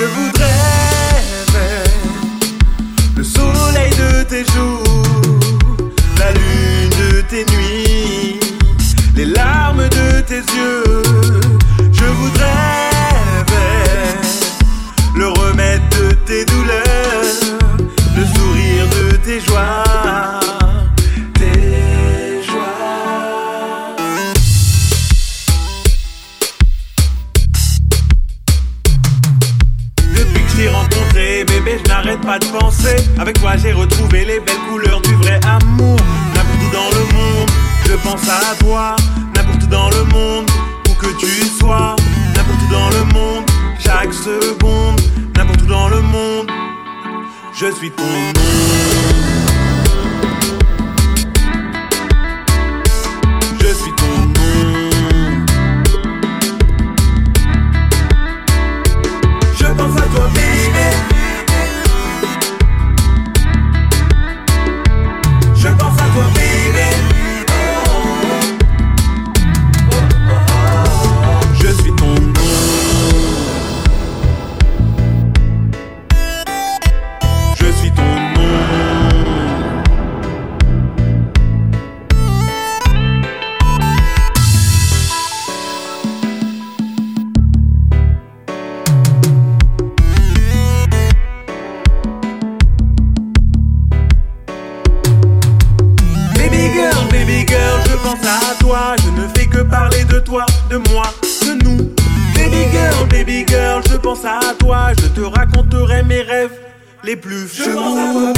Je voudrais le soleil de tes jours. mais je n'arrête pas de penser. Avec toi, j'ai retrouvé les belles couleurs du vrai amour. N'importe où dans le monde, je pense à toi. N'importe où dans le monde, où que tu sois. N'importe où dans le monde, chaque seconde. N'importe où dans le monde, je suis ton nom. De toi, de moi, de nous. Baby girl, baby girl, je pense à toi. Je te raconterai mes rêves les plus chelous.